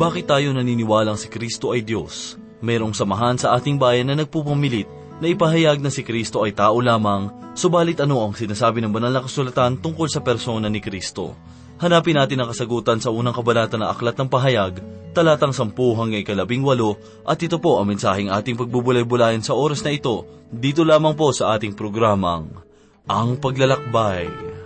Bakit tayo naniniwalang si Kristo ay Diyos? Mayroong samahan sa ating bayan na nagpupumilit na ipahayag na si Kristo ay tao lamang, subalit ano ang sinasabi ng banal na kasulatan tungkol sa persona ni Kristo? Hanapin natin ang kasagutan sa unang kabalata ng Aklat ng Pahayag, talatang 10 hanggang ikalabing walo, at ito po ang mensaheng ating pagbubulay-bulayan sa oras na ito, dito lamang po sa ating programang, Ang Paglalakbay.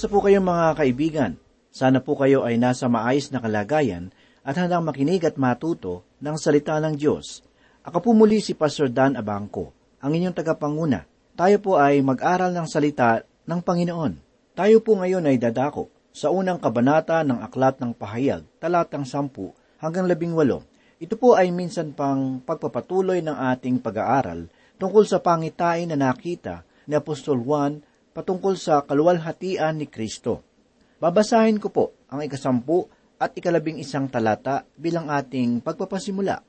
Kumusta po kayo mga kaibigan? Sana po kayo ay nasa maayos na kalagayan at handang makinig at matuto ng salita ng Diyos. Ako po muli si Pastor Dan Abangco, ang inyong tagapanguna. Tayo po ay mag-aral ng salita ng Panginoon. Tayo po ngayon ay dadako sa unang kabanata ng Aklat ng Pahayag, talatang 10 hanggang 18. Ito po ay minsan pang pagpapatuloy ng ating pag-aaral tungkol sa pangitain na nakita ni Apostol Juan patungkol sa kaluwalhatian ni Kristo. Babasahin ko po ang ikasampu at ikalabing isang talata bilang ating pagpapasimula.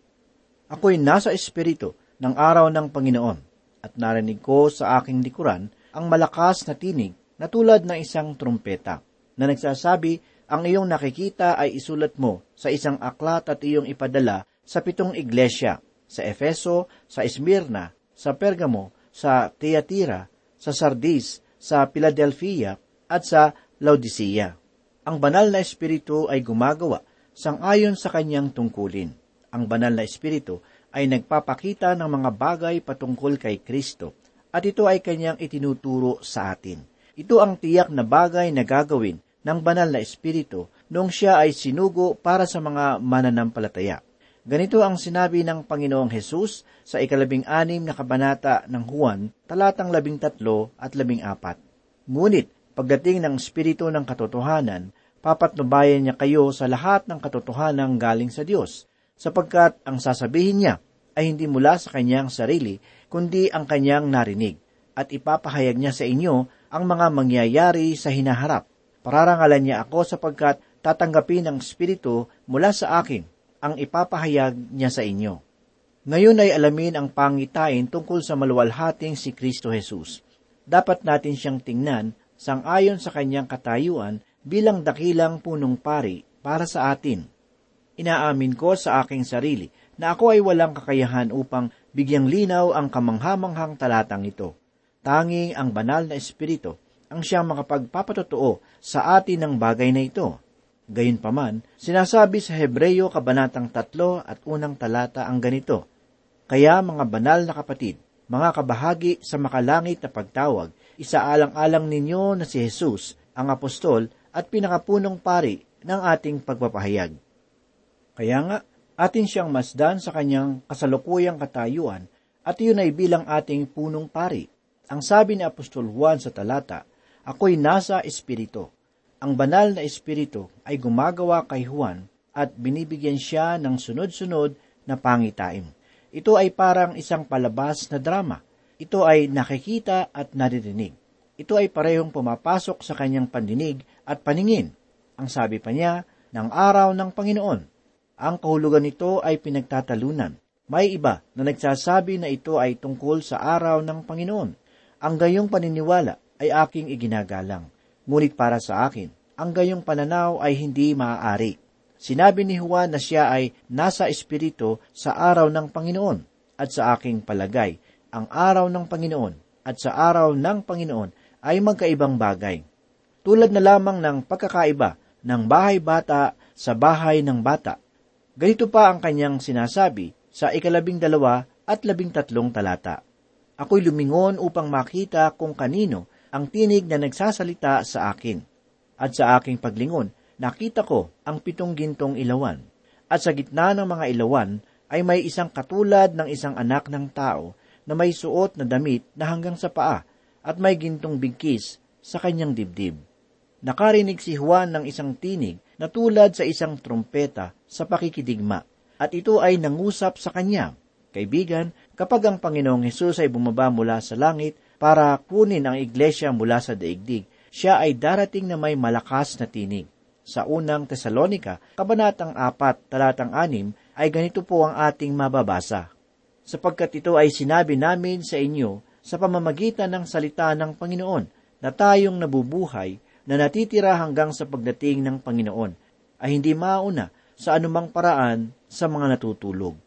Ako'y nasa espiritu ng araw ng Panginoon at narinig ko sa aking likuran ang malakas na tinig na tulad ng isang trumpeta na nagsasabi, ang iyong nakikita ay isulat mo sa isang aklat at iyong ipadala sa pitong iglesia, sa Efeso, sa Esmirna, sa Pergamo, sa Tiatira, sa Sardis, sa Philadelphia, at sa Laodicea. Ang banal na espiritu ay gumagawa sangayon sa kanyang tungkulin. Ang banal na espiritu ay nagpapakita ng mga bagay patungkol kay Kristo at ito ay kanyang itinuturo sa atin. Ito ang tiyak na bagay na gagawin ng banal na Espiritu noong siya ay sinugo para sa mga mananampalataya. Ganito ang sinabi ng Panginoong Hesus sa ikalabing anim na kabanata ng Juan, talatang labing tatlo at labing apat. Ngunit, pagdating ng Espiritu ng katotohanan, papatnubayan niya kayo sa lahat ng katotohanan galing sa Diyos, sapagkat ang sasabihin niya ay hindi mula sa kanyang sarili, kundi ang kanyang narinig, at ipapahayag niya sa inyo ang mga mangyayari sa hinaharap. Pararangalan niya ako sapagkat tatanggapin ng Espiritu mula sa akin ang ipapahayag niya sa inyo. Ngayon ay alamin ang pangitain tungkol sa maluwalhating si Kristo Jesus. Dapat natin siyang tingnan sang-ayon sa kanyang katayuan bilang dakilang punong pari para sa atin. Inaamin ko sa aking sarili na ako ay walang kakayahan upang bigyang linaw ang kamanghamanghang talatang ito. Tanging ang banal na espiritu ang siyang makapagpapatotoo sa atin ng bagay na ito. Gayunpaman, sinasabi sa Hebreyo Kabanatang 3 at unang talata ang ganito, Kaya mga banal na kapatid, mga kabahagi sa makalangit na pagtawag, isaalang-alang ninyo na si Jesus, ang apostol at pinakapunong pari ng ating pagpapahayag. Kaya nga, atin siyang masdan sa kanyang kasalukuyang katayuan at iyon ay bilang ating punong pari. Ang sabi ni Apostol Juan sa talata, Ako'y nasa Espiritu. Ang banal na Espiritu ay gumagawa kay Juan at binibigyan siya ng sunod-sunod na pangitain. Ito ay parang isang palabas na drama. Ito ay nakikita at naririnig. Ito ay parehong pumapasok sa kanyang pandinig at paningin. Ang sabi pa niya, ng araw ng Panginoon. Ang kahulugan nito ay pinagtatalunan. May iba na nagsasabi na ito ay tungkol sa araw ng Panginoon. Ang gayong paniniwala ay aking iginagalang. Ngunit para sa akin, ang gayong pananaw ay hindi maaari. Sinabi ni Juan na siya ay nasa espiritu sa araw ng Panginoon at sa aking palagay, ang araw ng Panginoon at sa araw ng Panginoon ay magkaibang bagay. Tulad na lamang ng pagkakaiba ng bahay bata sa bahay ng bata Ganito pa ang kanyang sinasabi sa ikalabing dalawa at labing tatlong talata. Ako'y lumingon upang makita kung kanino ang tinig na nagsasalita sa akin. At sa aking paglingon, nakita ko ang pitong gintong ilawan. At sa gitna ng mga ilawan ay may isang katulad ng isang anak ng tao na may suot na damit na hanggang sa paa at may gintong bigkis sa kanyang dibdib. Nakarinig si Juan ng isang tinig na tulad sa isang trumpeta sa pakikidigma, at ito ay nangusap sa kanya. Kaibigan, kapag ang Panginoong Hesus ay bumaba mula sa langit para kunin ang iglesia mula sa daigdig, siya ay darating na may malakas na tinig. Sa unang Tesalonika, kabanatang 4, talatang 6, ay ganito po ang ating mababasa. Sapagkat ito ay sinabi namin sa inyo sa pamamagitan ng salita ng Panginoon na tayong nabubuhay na natitira hanggang sa pagdating ng Panginoon ay hindi mauna sa anumang paraan sa mga natutulog.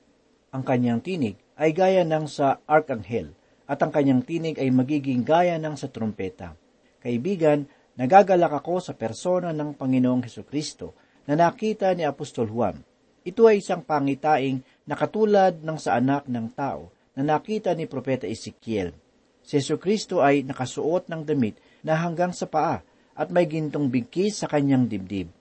Ang kanyang tinig ay gaya ng sa arkanghel at ang kanyang tinig ay magiging gaya ng sa trumpeta. Kaibigan, nagagalak ako sa persona ng Panginoong Heso Kristo na nakita ni Apostol Juan. Ito ay isang pangitaing na katulad ng sa anak ng tao na nakita ni Propeta Ezekiel. Si Yesu Kristo ay nakasuot ng damit na hanggang sa paa at may gintong bigkis sa kanyang dibdib.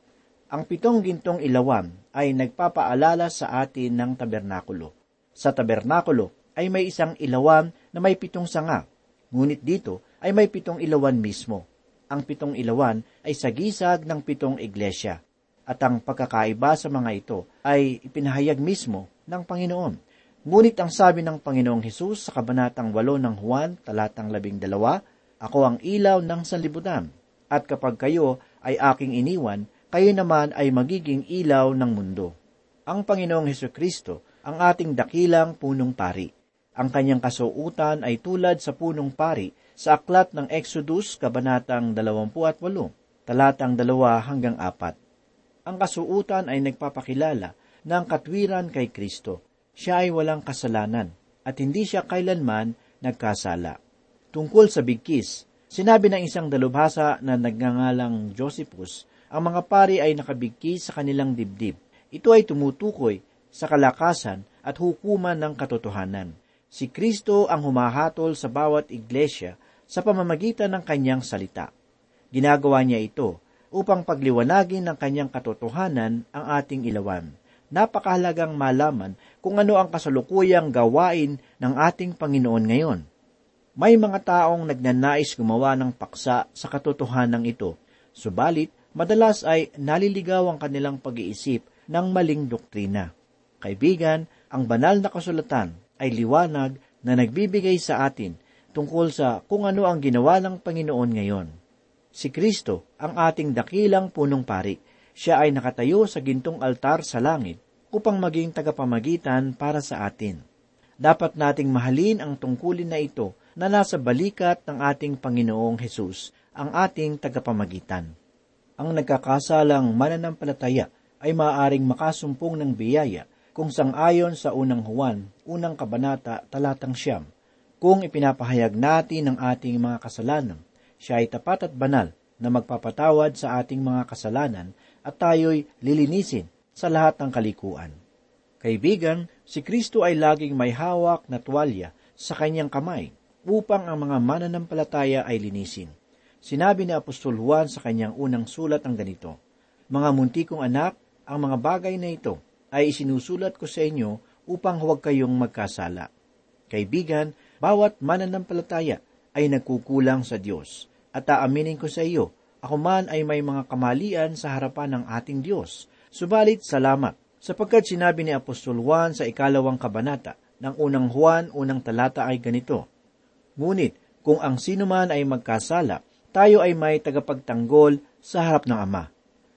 Ang pitong gintong ilawan ay nagpapaalala sa atin ng tabernakulo. Sa tabernakulo ay may isang ilawan na may pitong sanga, ngunit dito ay may pitong ilawan mismo. Ang pitong ilawan ay sagisag ng pitong iglesia, at ang pagkakaiba sa mga ito ay ipinahayag mismo ng Panginoon. Ngunit ang sabi ng Panginoong Hesus sa kabanatang 8 ng Juan, talatang 12, Ako ang ilaw ng sanlibutan at kapag kayo ay aking iniwan, kayo naman ay magiging ilaw ng mundo. Ang Panginoong Heso Kristo ang ating dakilang punong pari. Ang kanyang kasuutan ay tulad sa punong pari sa aklat ng Exodus, Kabanatang 28, talatang 2 hanggang 4. Ang kasuutan ay nagpapakilala ng katwiran kay Kristo. Siya ay walang kasalanan at hindi siya kailanman nagkasala. Tungkol sa bigkis, Sinabi ng isang dalubhasa na nagngangalang Josephus, ang mga pari ay nakabigki sa kanilang dibdib. Ito ay tumutukoy sa kalakasan at hukuman ng katotohanan. Si Kristo ang humahatol sa bawat iglesia sa pamamagitan ng kanyang salita. Ginagawa niya ito upang pagliwanagin ng kanyang katotohanan ang ating ilawan. Napakahalagang malaman kung ano ang kasalukuyang gawain ng ating Panginoon ngayon. May mga taong nagnanais gumawa ng paksa sa katotohanan ito, subalit madalas ay naliligaw ang kanilang pag-iisip ng maling doktrina. Kaibigan, ang banal na kasulatan ay liwanag na nagbibigay sa atin tungkol sa kung ano ang ginawa ng Panginoon ngayon. Si Kristo, ang ating dakilang punong pari, siya ay nakatayo sa gintong altar sa langit upang maging tagapamagitan para sa atin. Dapat nating mahalin ang tungkulin na ito na nasa balikat ng ating Panginoong Hesus, ang ating tagapamagitan. Ang nagkakasalang mananampalataya ay maaaring makasumpong ng biyaya kung sangayon sa unang Juan, unang kabanata, talatang siyam. Kung ipinapahayag natin ang ating mga kasalanan, siya ay tapat at banal na magpapatawad sa ating mga kasalanan at tayo'y lilinisin sa lahat ng kalikuan. Kaibigan, si Kristo ay laging may hawak na tuwalya sa kanyang kamay upang ang mga mananampalataya ay linisin. Sinabi ni Apostol Juan sa kanyang unang sulat ang ganito, Mga muntikong anak, ang mga bagay na ito ay isinusulat ko sa inyo upang huwag kayong magkasala. Kaibigan, bawat mananampalataya ay nagkukulang sa Diyos. At aaminin ko sa iyo, ako man ay may mga kamalian sa harapan ng ating Diyos. Subalit salamat, sapagkat sinabi ni Apostol Juan sa ikalawang kabanata ng unang Juan unang talata ay ganito, Ngunit, kung ang sino man ay magkasala, tayo ay may tagapagtanggol sa harap ng Ama.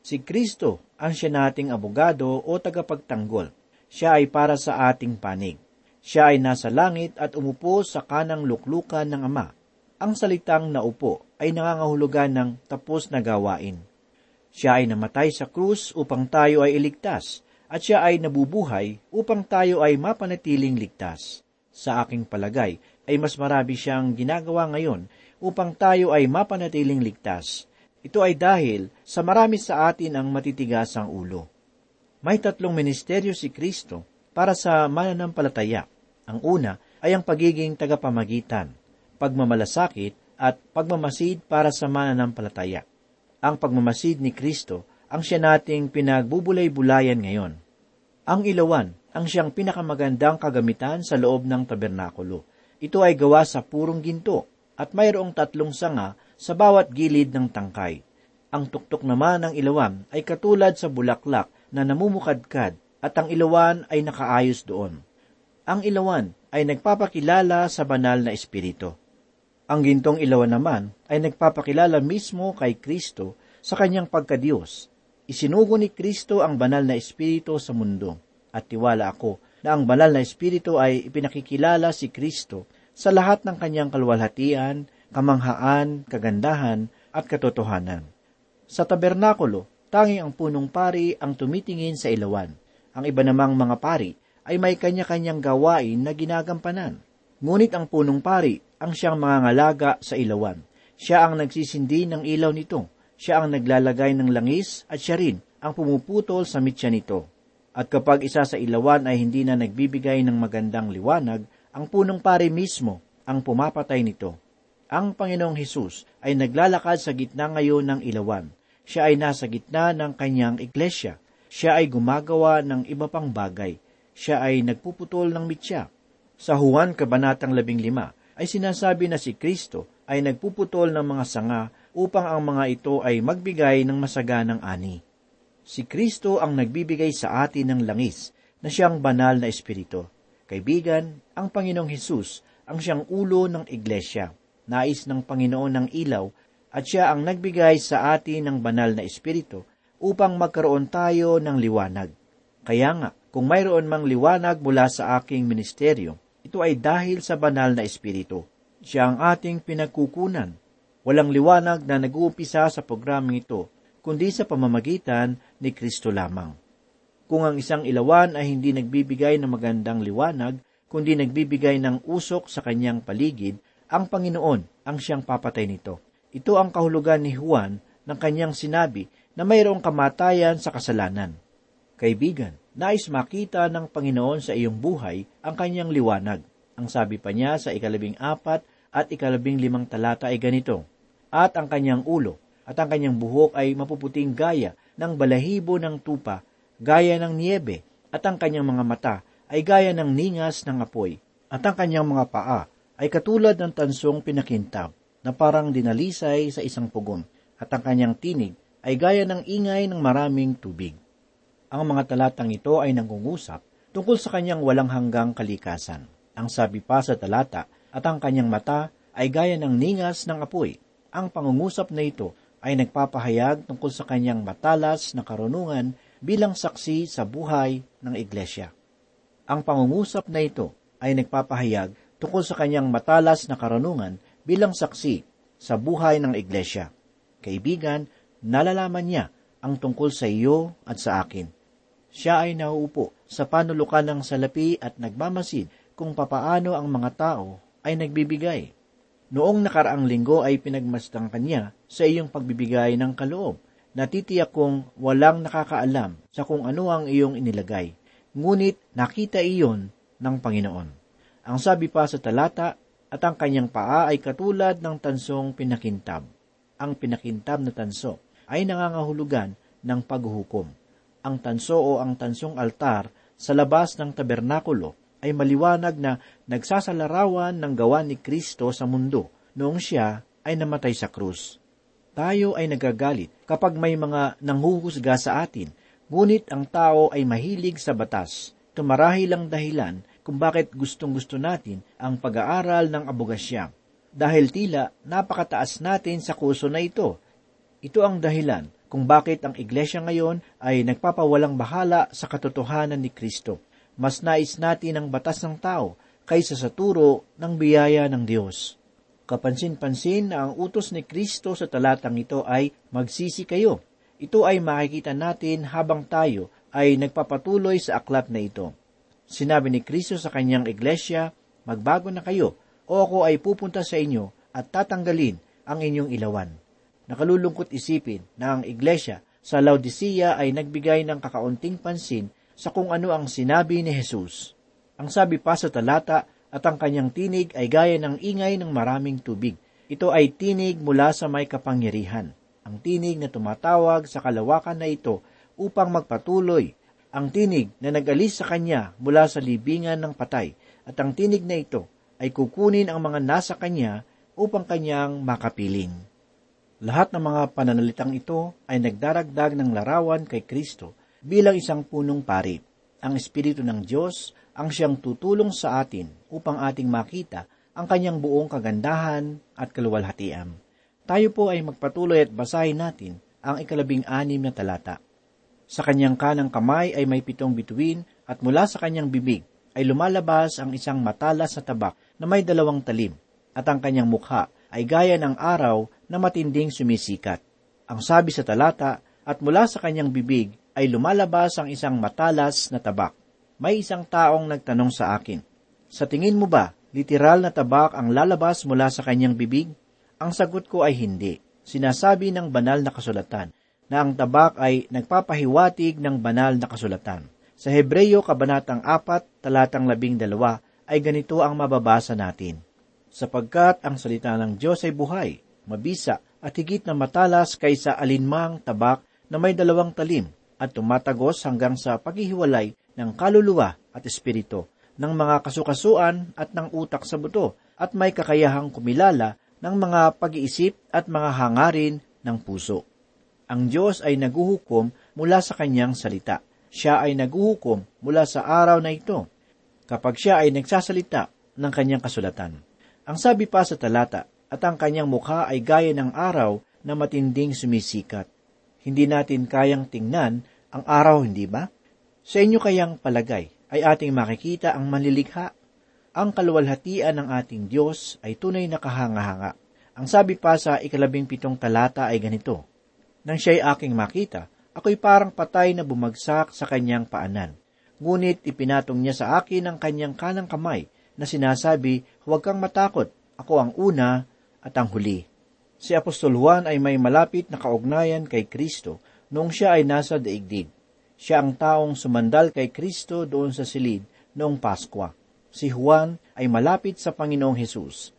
Si Kristo ang siya nating abogado o tagapagtanggol. Siya ay para sa ating panig. Siya ay nasa langit at umupo sa kanang luklukan ng Ama. Ang salitang naupo ay nangangahulugan ng tapos na gawain. Siya ay namatay sa krus upang tayo ay iligtas, at siya ay nabubuhay upang tayo ay mapanatiling ligtas. Sa aking palagay, ay mas marami siyang ginagawa ngayon upang tayo ay mapanatiling ligtas. Ito ay dahil sa marami sa atin ang matitigas ang ulo. May tatlong ministeryo si Kristo para sa mananampalataya. Ang una ay ang pagiging tagapamagitan, pagmamalasakit at pagmamasid para sa mananampalataya. Ang pagmamasid ni Kristo ang siya nating pinagbubulay-bulayan ngayon. Ang ilawan ang siyang pinakamagandang kagamitan sa loob ng tabernakulo ito ay gawa sa purong ginto at mayroong tatlong sanga sa bawat gilid ng tangkay. Ang tuktok naman ng ilawan ay katulad sa bulaklak na namumukadkad at ang ilawan ay nakaayos doon. Ang ilawan ay nagpapakilala sa banal na espiritu. Ang gintong ilawan naman ay nagpapakilala mismo kay Kristo sa kanyang pagkadiyos. Isinugo ni Kristo ang banal na espiritu sa mundo at tiwala ako na ang banal na espiritu ay ipinakikilala si Kristo sa lahat ng kanyang kalwalhatian, kamanghaan, kagandahan, at katotohanan. Sa tabernakulo, tanging ang punong pari ang tumitingin sa ilawan. Ang iba namang mga pari ay may kanya-kanyang gawain na ginagampanan. Ngunit ang punong pari ang siyang mga ngalaga sa ilawan. Siya ang nagsisindi ng ilaw nito. Siya ang naglalagay ng langis at siya rin ang pumuputol sa mitya nito. At kapag isa sa ilawan ay hindi na nagbibigay ng magandang liwanag, ang punong pari mismo ang pumapatay nito. Ang Panginoong Hesus ay naglalakad sa gitna ngayon ng ilawan. Siya ay nasa gitna ng kanyang iglesia. Siya ay gumagawa ng iba pang bagay. Siya ay nagpuputol ng mitya. Sa Juan Kabanatang 15 ay sinasabi na si Kristo ay nagpuputol ng mga sanga upang ang mga ito ay magbigay ng masaganang ani. Si Kristo ang nagbibigay sa atin ng langis na siyang banal na espiritu. Kaibigan, ang Panginoong Hesus ang siyang ulo ng iglesia, nais ng Panginoon ng ilaw, at siya ang nagbigay sa atin ng banal na espiritu upang magkaroon tayo ng liwanag. Kaya nga, kung mayroon mang liwanag mula sa aking ministeryo, ito ay dahil sa banal na espiritu. Siya ang ating pinagkukunan. Walang liwanag na nag-uumpisa sa programang ito kundi sa pamamagitan ni Kristo lamang. Kung ang isang ilawan ay hindi nagbibigay ng magandang liwanag, kundi nagbibigay ng usok sa kanyang paligid, ang Panginoon ang siyang papatay nito. Ito ang kahulugan ni Juan ng kanyang sinabi na mayroong kamatayan sa kasalanan. Kaibigan, Nais makita ng Panginoon sa iyong buhay ang kanyang liwanag. Ang sabi pa niya sa ikalabing apat at ikalabing limang talata ay ganito, At ang kanyang ulo at ang kanyang buhok ay mapuputing gaya ng balahibo ng tupa, gaya ng niebe, at ang kanyang mga mata ay gaya ng ningas ng apoy, at ang kanyang mga paa ay katulad ng tansong pinakintab na parang dinalisay sa isang pugon, at ang kanyang tinig ay gaya ng ingay ng maraming tubig. Ang mga talatang ito ay nangungusap tungkol sa kanyang walang hanggang kalikasan. Ang sabi pa sa talata, at ang kanyang mata ay gaya ng ningas ng apoy. Ang pangungusap na ito ay nagpapahayag tungkol sa kanyang matalas na karunungan bilang saksi sa buhay ng iglesia. Ang pangungusap na ito ay nagpapahayag tungkol sa kanyang matalas na karunungan bilang saksi sa buhay ng iglesia. Kaibigan, nalalaman niya ang tungkol sa iyo at sa akin. Siya ay nauupo sa panulukan ng salapi at nagmamasid kung papaano ang mga tao ay nagbibigay. Noong nakaraang linggo ay pinagmastang kanya sa iyong pagbibigay ng kaloob. Natitiyak kong walang nakakaalam sa kung ano ang iyong inilagay. Ngunit nakita iyon ng Panginoon. Ang sabi pa sa talata, at ang kanyang paa ay katulad ng tansong pinakintab. Ang pinakintab na tanso ay nangangahulugan ng paghuhukom. Ang tanso o ang tansong altar sa labas ng tabernakulo ay maliwanag na nagsasalarawan ng gawa ni Kristo sa mundo noong siya ay namatay sa krus. Tayo ay nagagalit kapag may mga nanghuhusga sa atin, ngunit ang tao ay mahilig sa batas. Tumarahil ang dahilan kung bakit gustong-gusto natin ang pag-aaral ng abogasya. Dahil tila napakataas natin sa kurso na ito. Ito ang dahilan kung bakit ang iglesia ngayon ay nagpapawalang bahala sa katotohanan ni Kristo mas nais natin ang batas ng tao kaysa sa turo ng biyaya ng Diyos. Kapansin-pansin na ang utos ni Kristo sa talatang ito ay magsisi kayo. Ito ay makikita natin habang tayo ay nagpapatuloy sa aklat na ito. Sinabi ni Kristo sa kanyang iglesia, magbago na kayo o ako ay pupunta sa inyo at tatanggalin ang inyong ilawan. Nakalulungkot isipin na ang iglesia sa Laodicea ay nagbigay ng kakaunting pansin sa kung ano ang sinabi ni Jesus. Ang sabi pa sa talata, at ang kanyang tinig ay gaya ng ingay ng maraming tubig. Ito ay tinig mula sa may kapangyarihan. Ang tinig na tumatawag sa kalawakan na ito upang magpatuloy. Ang tinig na nag-alis sa kanya mula sa libingan ng patay. At ang tinig na ito ay kukunin ang mga nasa kanya upang kanyang makapiling. Lahat ng mga pananalitang ito ay nagdaragdag ng larawan kay Kristo bilang isang punong pari. Ang Espiritu ng Diyos ang siyang tutulong sa atin upang ating makita ang kanyang buong kagandahan at kaluwalhatian. Tayo po ay magpatuloy at basahin natin ang ikalabing anim na talata. Sa kanyang kanang kamay ay may pitong bituin at mula sa kanyang bibig ay lumalabas ang isang matalas na tabak na may dalawang talim at ang kanyang mukha ay gaya ng araw na matinding sumisikat. Ang sabi sa talata, at mula sa kanyang bibig ay lumalabas ang isang matalas na tabak. May isang taong nagtanong sa akin, Sa tingin mo ba, literal na tabak ang lalabas mula sa kanyang bibig? Ang sagot ko ay hindi. Sinasabi ng banal na kasulatan na ang tabak ay nagpapahiwatig ng banal na kasulatan. Sa Hebreyo Kabanatang 4, talatang 12 ay ganito ang mababasa natin. Sapagkat ang salita ng Diyos ay buhay, mabisa at higit na matalas kaysa alinmang tabak na may dalawang talim at tumatagos hanggang sa paghihiwalay ng kaluluwa at espiritu, ng mga kasukasuan at ng utak sa buto, at may kakayahang kumilala ng mga pag-iisip at mga hangarin ng puso. Ang Diyos ay naguhukom mula sa kanyang salita. Siya ay naguhukom mula sa araw na ito, kapag siya ay nagsasalita ng kanyang kasulatan. Ang sabi pa sa talata, at ang kanyang mukha ay gaya ng araw na matinding sumisikat hindi natin kayang tingnan ang araw, hindi ba? Sa inyo kayang palagay ay ating makikita ang manlilikha. Ang kaluwalhatian ng ating Diyos ay tunay na kahanga-hanga. Ang sabi pa sa ikalabing pitong talata ay ganito, Nang siya'y aking makita, ako'y parang patay na bumagsak sa kanyang paanan. Ngunit ipinatong niya sa akin ang kanyang kanang kamay na sinasabi, huwag kang matakot, ako ang una at ang huli. Si Apostol Juan ay may malapit na kaugnayan kay Kristo noong siya ay nasa daigdig. Siya ang taong sumandal kay Kristo doon sa silid noong Paskwa. Si Juan ay malapit sa Panginoong Hesus.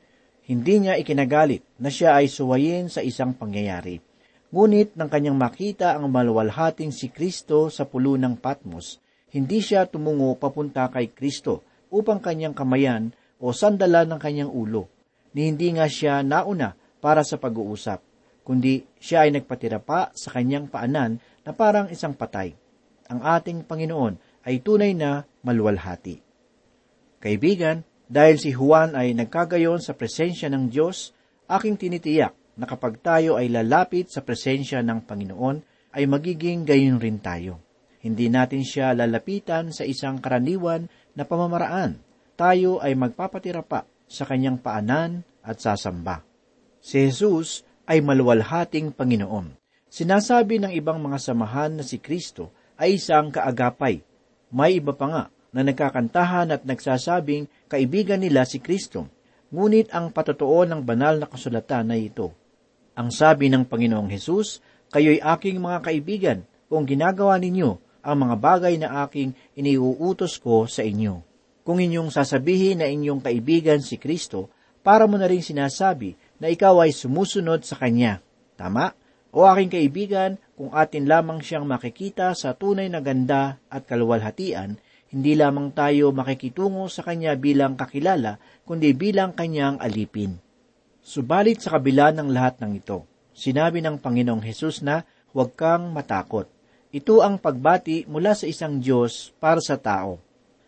Hindi niya ikinagalit na siya ay suwayin sa isang pangyayari. Ngunit nang kanyang makita ang maluwalhating si Kristo sa pulo ng Patmos, hindi siya tumungo papunta kay Kristo upang kanyang kamayan o sandalan ng kanyang ulo. Ni hindi nga siya nauna para sa pag-uusap, kundi siya ay nagpatira pa sa kanyang paanan na parang isang patay. Ang ating Panginoon ay tunay na maluwalhati. Kaibigan, dahil si Juan ay nagkagayon sa presensya ng Diyos, aking tinitiyak na kapag tayo ay lalapit sa presensya ng Panginoon, ay magiging gayon rin tayo. Hindi natin siya lalapitan sa isang karaniwan na pamamaraan. Tayo ay magpapatira pa sa kanyang paanan at sasamba. Si Jesus ay maluwalhating Panginoon. Sinasabi ng ibang mga samahan na si Kristo ay isang kaagapay. May iba pa nga na nagkakantahan at nagsasabing kaibigan nila si Kristo. Ngunit ang patotoo ng banal na kasulatan ay ito. Ang sabi ng Panginoong Hesus, kayo'y aking mga kaibigan kung ginagawa ninyo ang mga bagay na aking iniuutos ko sa inyo. Kung inyong sasabihin na inyong kaibigan si Kristo, para mo na rin sinasabi na ikaw ay sumusunod sa Kanya. Tama? O aking kaibigan, kung atin lamang siyang makikita sa tunay na ganda at kaluwalhatian, hindi lamang tayo makikitungo sa Kanya bilang kakilala, kundi bilang Kanyang alipin. Subalit sa kabila ng lahat ng ito, sinabi ng Panginoong Hesus na huwag kang matakot. Ito ang pagbati mula sa isang Diyos para sa tao.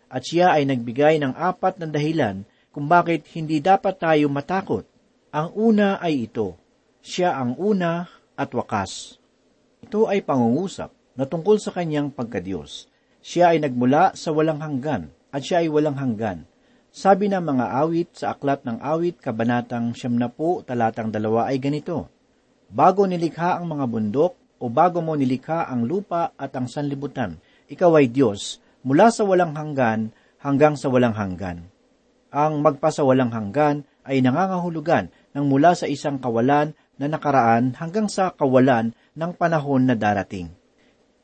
At siya ay nagbigay ng apat na dahilan kung bakit hindi dapat tayo matakot. Ang una ay ito, siya ang una at wakas. Ito ay pangungusap na tungkol sa kanyang pagkadiyos. Siya ay nagmula sa walang hanggan at siya ay walang hanggan. Sabi ng mga awit sa aklat ng awit kabanatang siyam na po talatang dalawa ay ganito, Bago nilikha ang mga bundok o bago mo nilikha ang lupa at ang sanlibutan, ikaw ay Diyos mula sa walang hanggan hanggang sa walang hanggan. Ang magpasawalang hanggan ay nangangahulugan ng mula sa isang kawalan na nakaraan hanggang sa kawalan ng panahon na darating.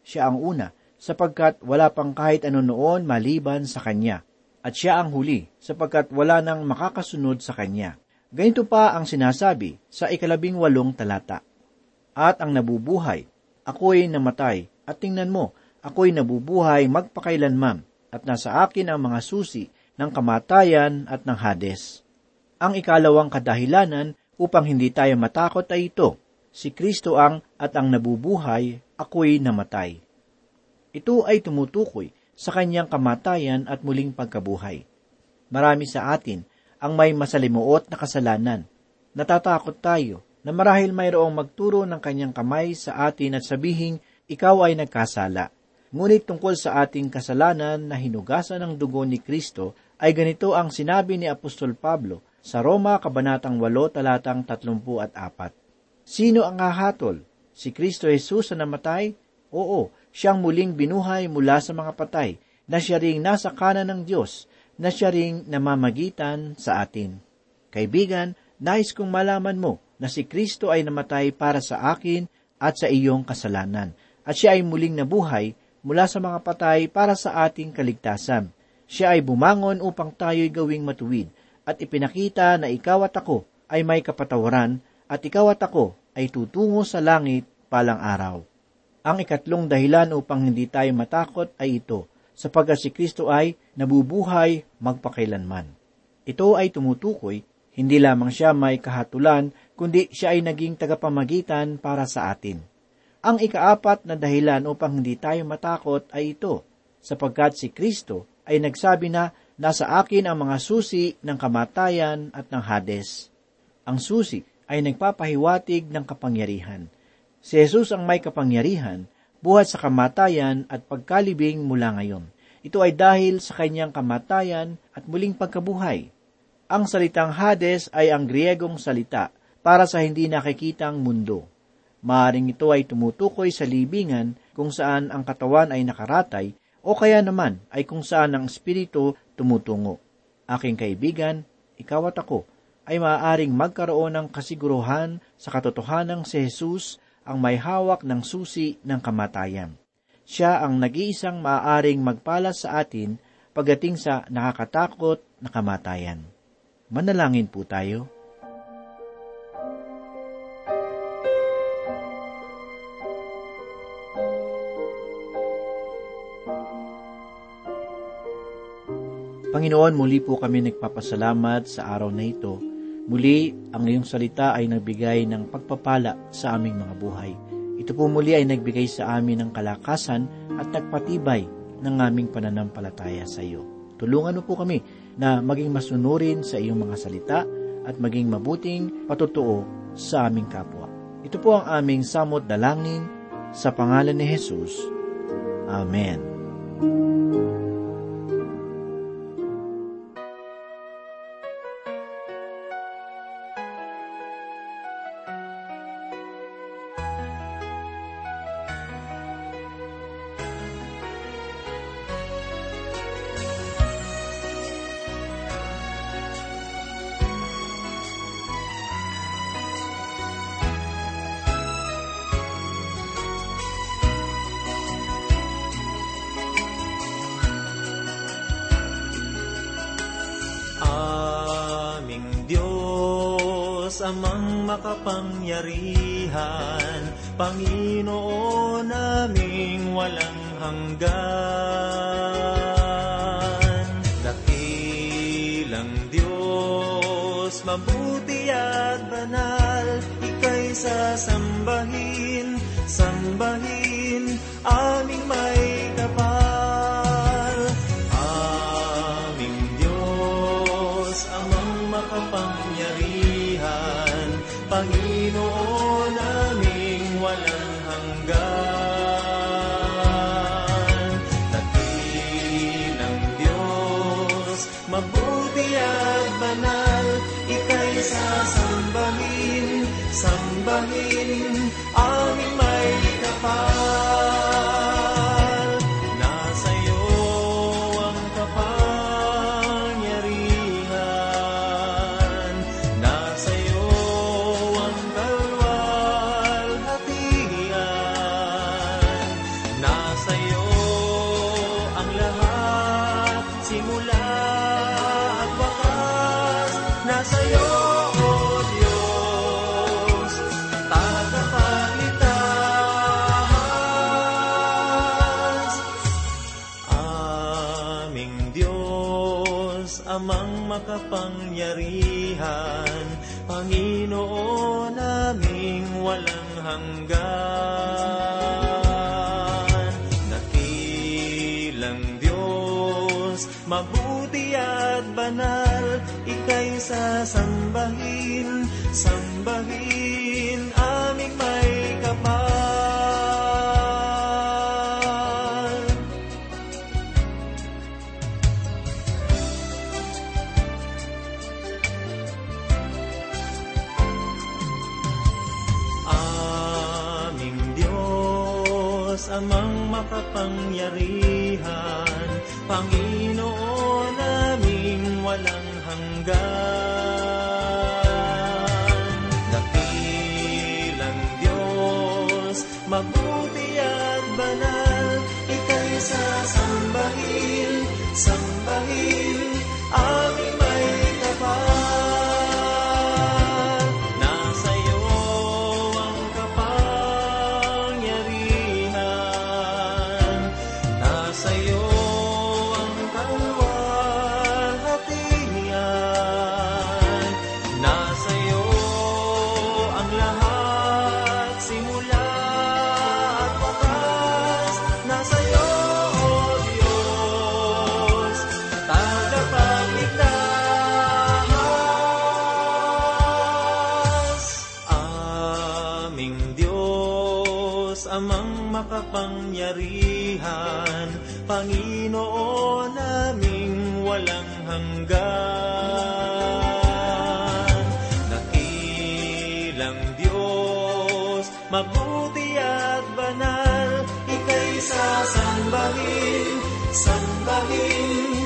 Siya ang una, sapagkat wala pang kahit ano noon maliban sa Kanya, at siya ang huli, sapagkat wala nang makakasunod sa Kanya. Ganito pa ang sinasabi sa ikalabing walong talata. At ang nabubuhay, ako'y namatay, at tingnan mo, ako'y nabubuhay magpakailanman, at nasa akin ang mga susi ng kamatayan at ng Hades. Ang ikalawang kadahilanan upang hindi tayo matakot ay ito, si Kristo ang at ang nabubuhay, ako'y namatay. Ito ay tumutukoy sa kanyang kamatayan at muling pagkabuhay. Marami sa atin ang may masalimuot na kasalanan. Natatakot tayo na marahil mayroong magturo ng kanyang kamay sa atin at sabihing, ikaw ay nagkasala. Ngunit tungkol sa ating kasalanan na hinugasan ng dugo ni Kristo, ay ganito ang sinabi ni Apostol Pablo sa Roma Kabanatang 8 talatang 34. Sino ang hahatol? Si Kristo Jesus na namatay? Oo, siyang muling binuhay mula sa mga patay, na siya ring nasa kanan ng Diyos, na siya ring namamagitan sa atin. Kaibigan, nais kong malaman mo na si Kristo ay namatay para sa akin at sa iyong kasalanan, at siya ay muling nabuhay mula sa mga patay para sa ating kaligtasan. Siya ay bumangon upang tayo'y gawing matuwid, at ipinakita na ikaw at ako ay may kapatawaran, at ikaw at ako ay tutungo sa langit palang araw. Ang ikatlong dahilan upang hindi tayo matakot ay ito, sapagkat si Kristo ay nabubuhay magpakailanman. Ito ay tumutukoy, hindi lamang siya may kahatulan, kundi siya ay naging tagapamagitan para sa atin. Ang ikaapat na dahilan upang hindi tayo matakot ay ito, sapagkat si Kristo ay nagsabi na nasa akin ang mga susi ng kamatayan at ng Hades. Ang susi ay nagpapahiwatig ng kapangyarihan. Si Jesus ang may kapangyarihan, buhat sa kamatayan at pagkalibing mula ngayon. Ito ay dahil sa kanyang kamatayan at muling pagkabuhay. Ang salitang Hades ay ang Griegong salita para sa hindi nakikitang mundo. Maaring ito ay tumutukoy sa libingan kung saan ang katawan ay nakaratay o kaya naman ay kung saan ang espiritu tumutungo. Aking kaibigan, ikaw at ako ay maaaring magkaroon ng kasiguruhan sa katotohanan si Jesus ang may hawak ng susi ng kamatayan. Siya ang nag-iisang maaaring magpala sa atin pagdating sa nakakatakot na kamatayan. Manalangin po tayo. Panginoon, muli po kami nagpapasalamat sa araw na ito. Muli, ang iyong salita ay nagbigay ng pagpapala sa aming mga buhay. Ito po muli ay nagbigay sa amin ng kalakasan at nagpatibay ng aming pananampalataya sa iyo. Tulungan mo po kami na maging masunurin sa iyong mga salita at maging mabuting patutuo sa aming kapwa. Ito po ang aming samot dalangin sa pangalan ni Jesus. Amen. Makapangyarihan, Panginoon naming walang hanggan. Dakilang Diyos, mabuti at banal, Ika'y sasambahin, sambahin, aming Panginoon naming walang hanggan. Dakilang Diyos, mabuti at banal, Ika'y sasambahin, sambahin, amang makapangyarihan, Panginoon naming walang hanggan. Makapangyarihan, Panginoon naming walang hanggan. Dakilang Diyos, mabuti at banal, Ika'y sasambahin, sambahin,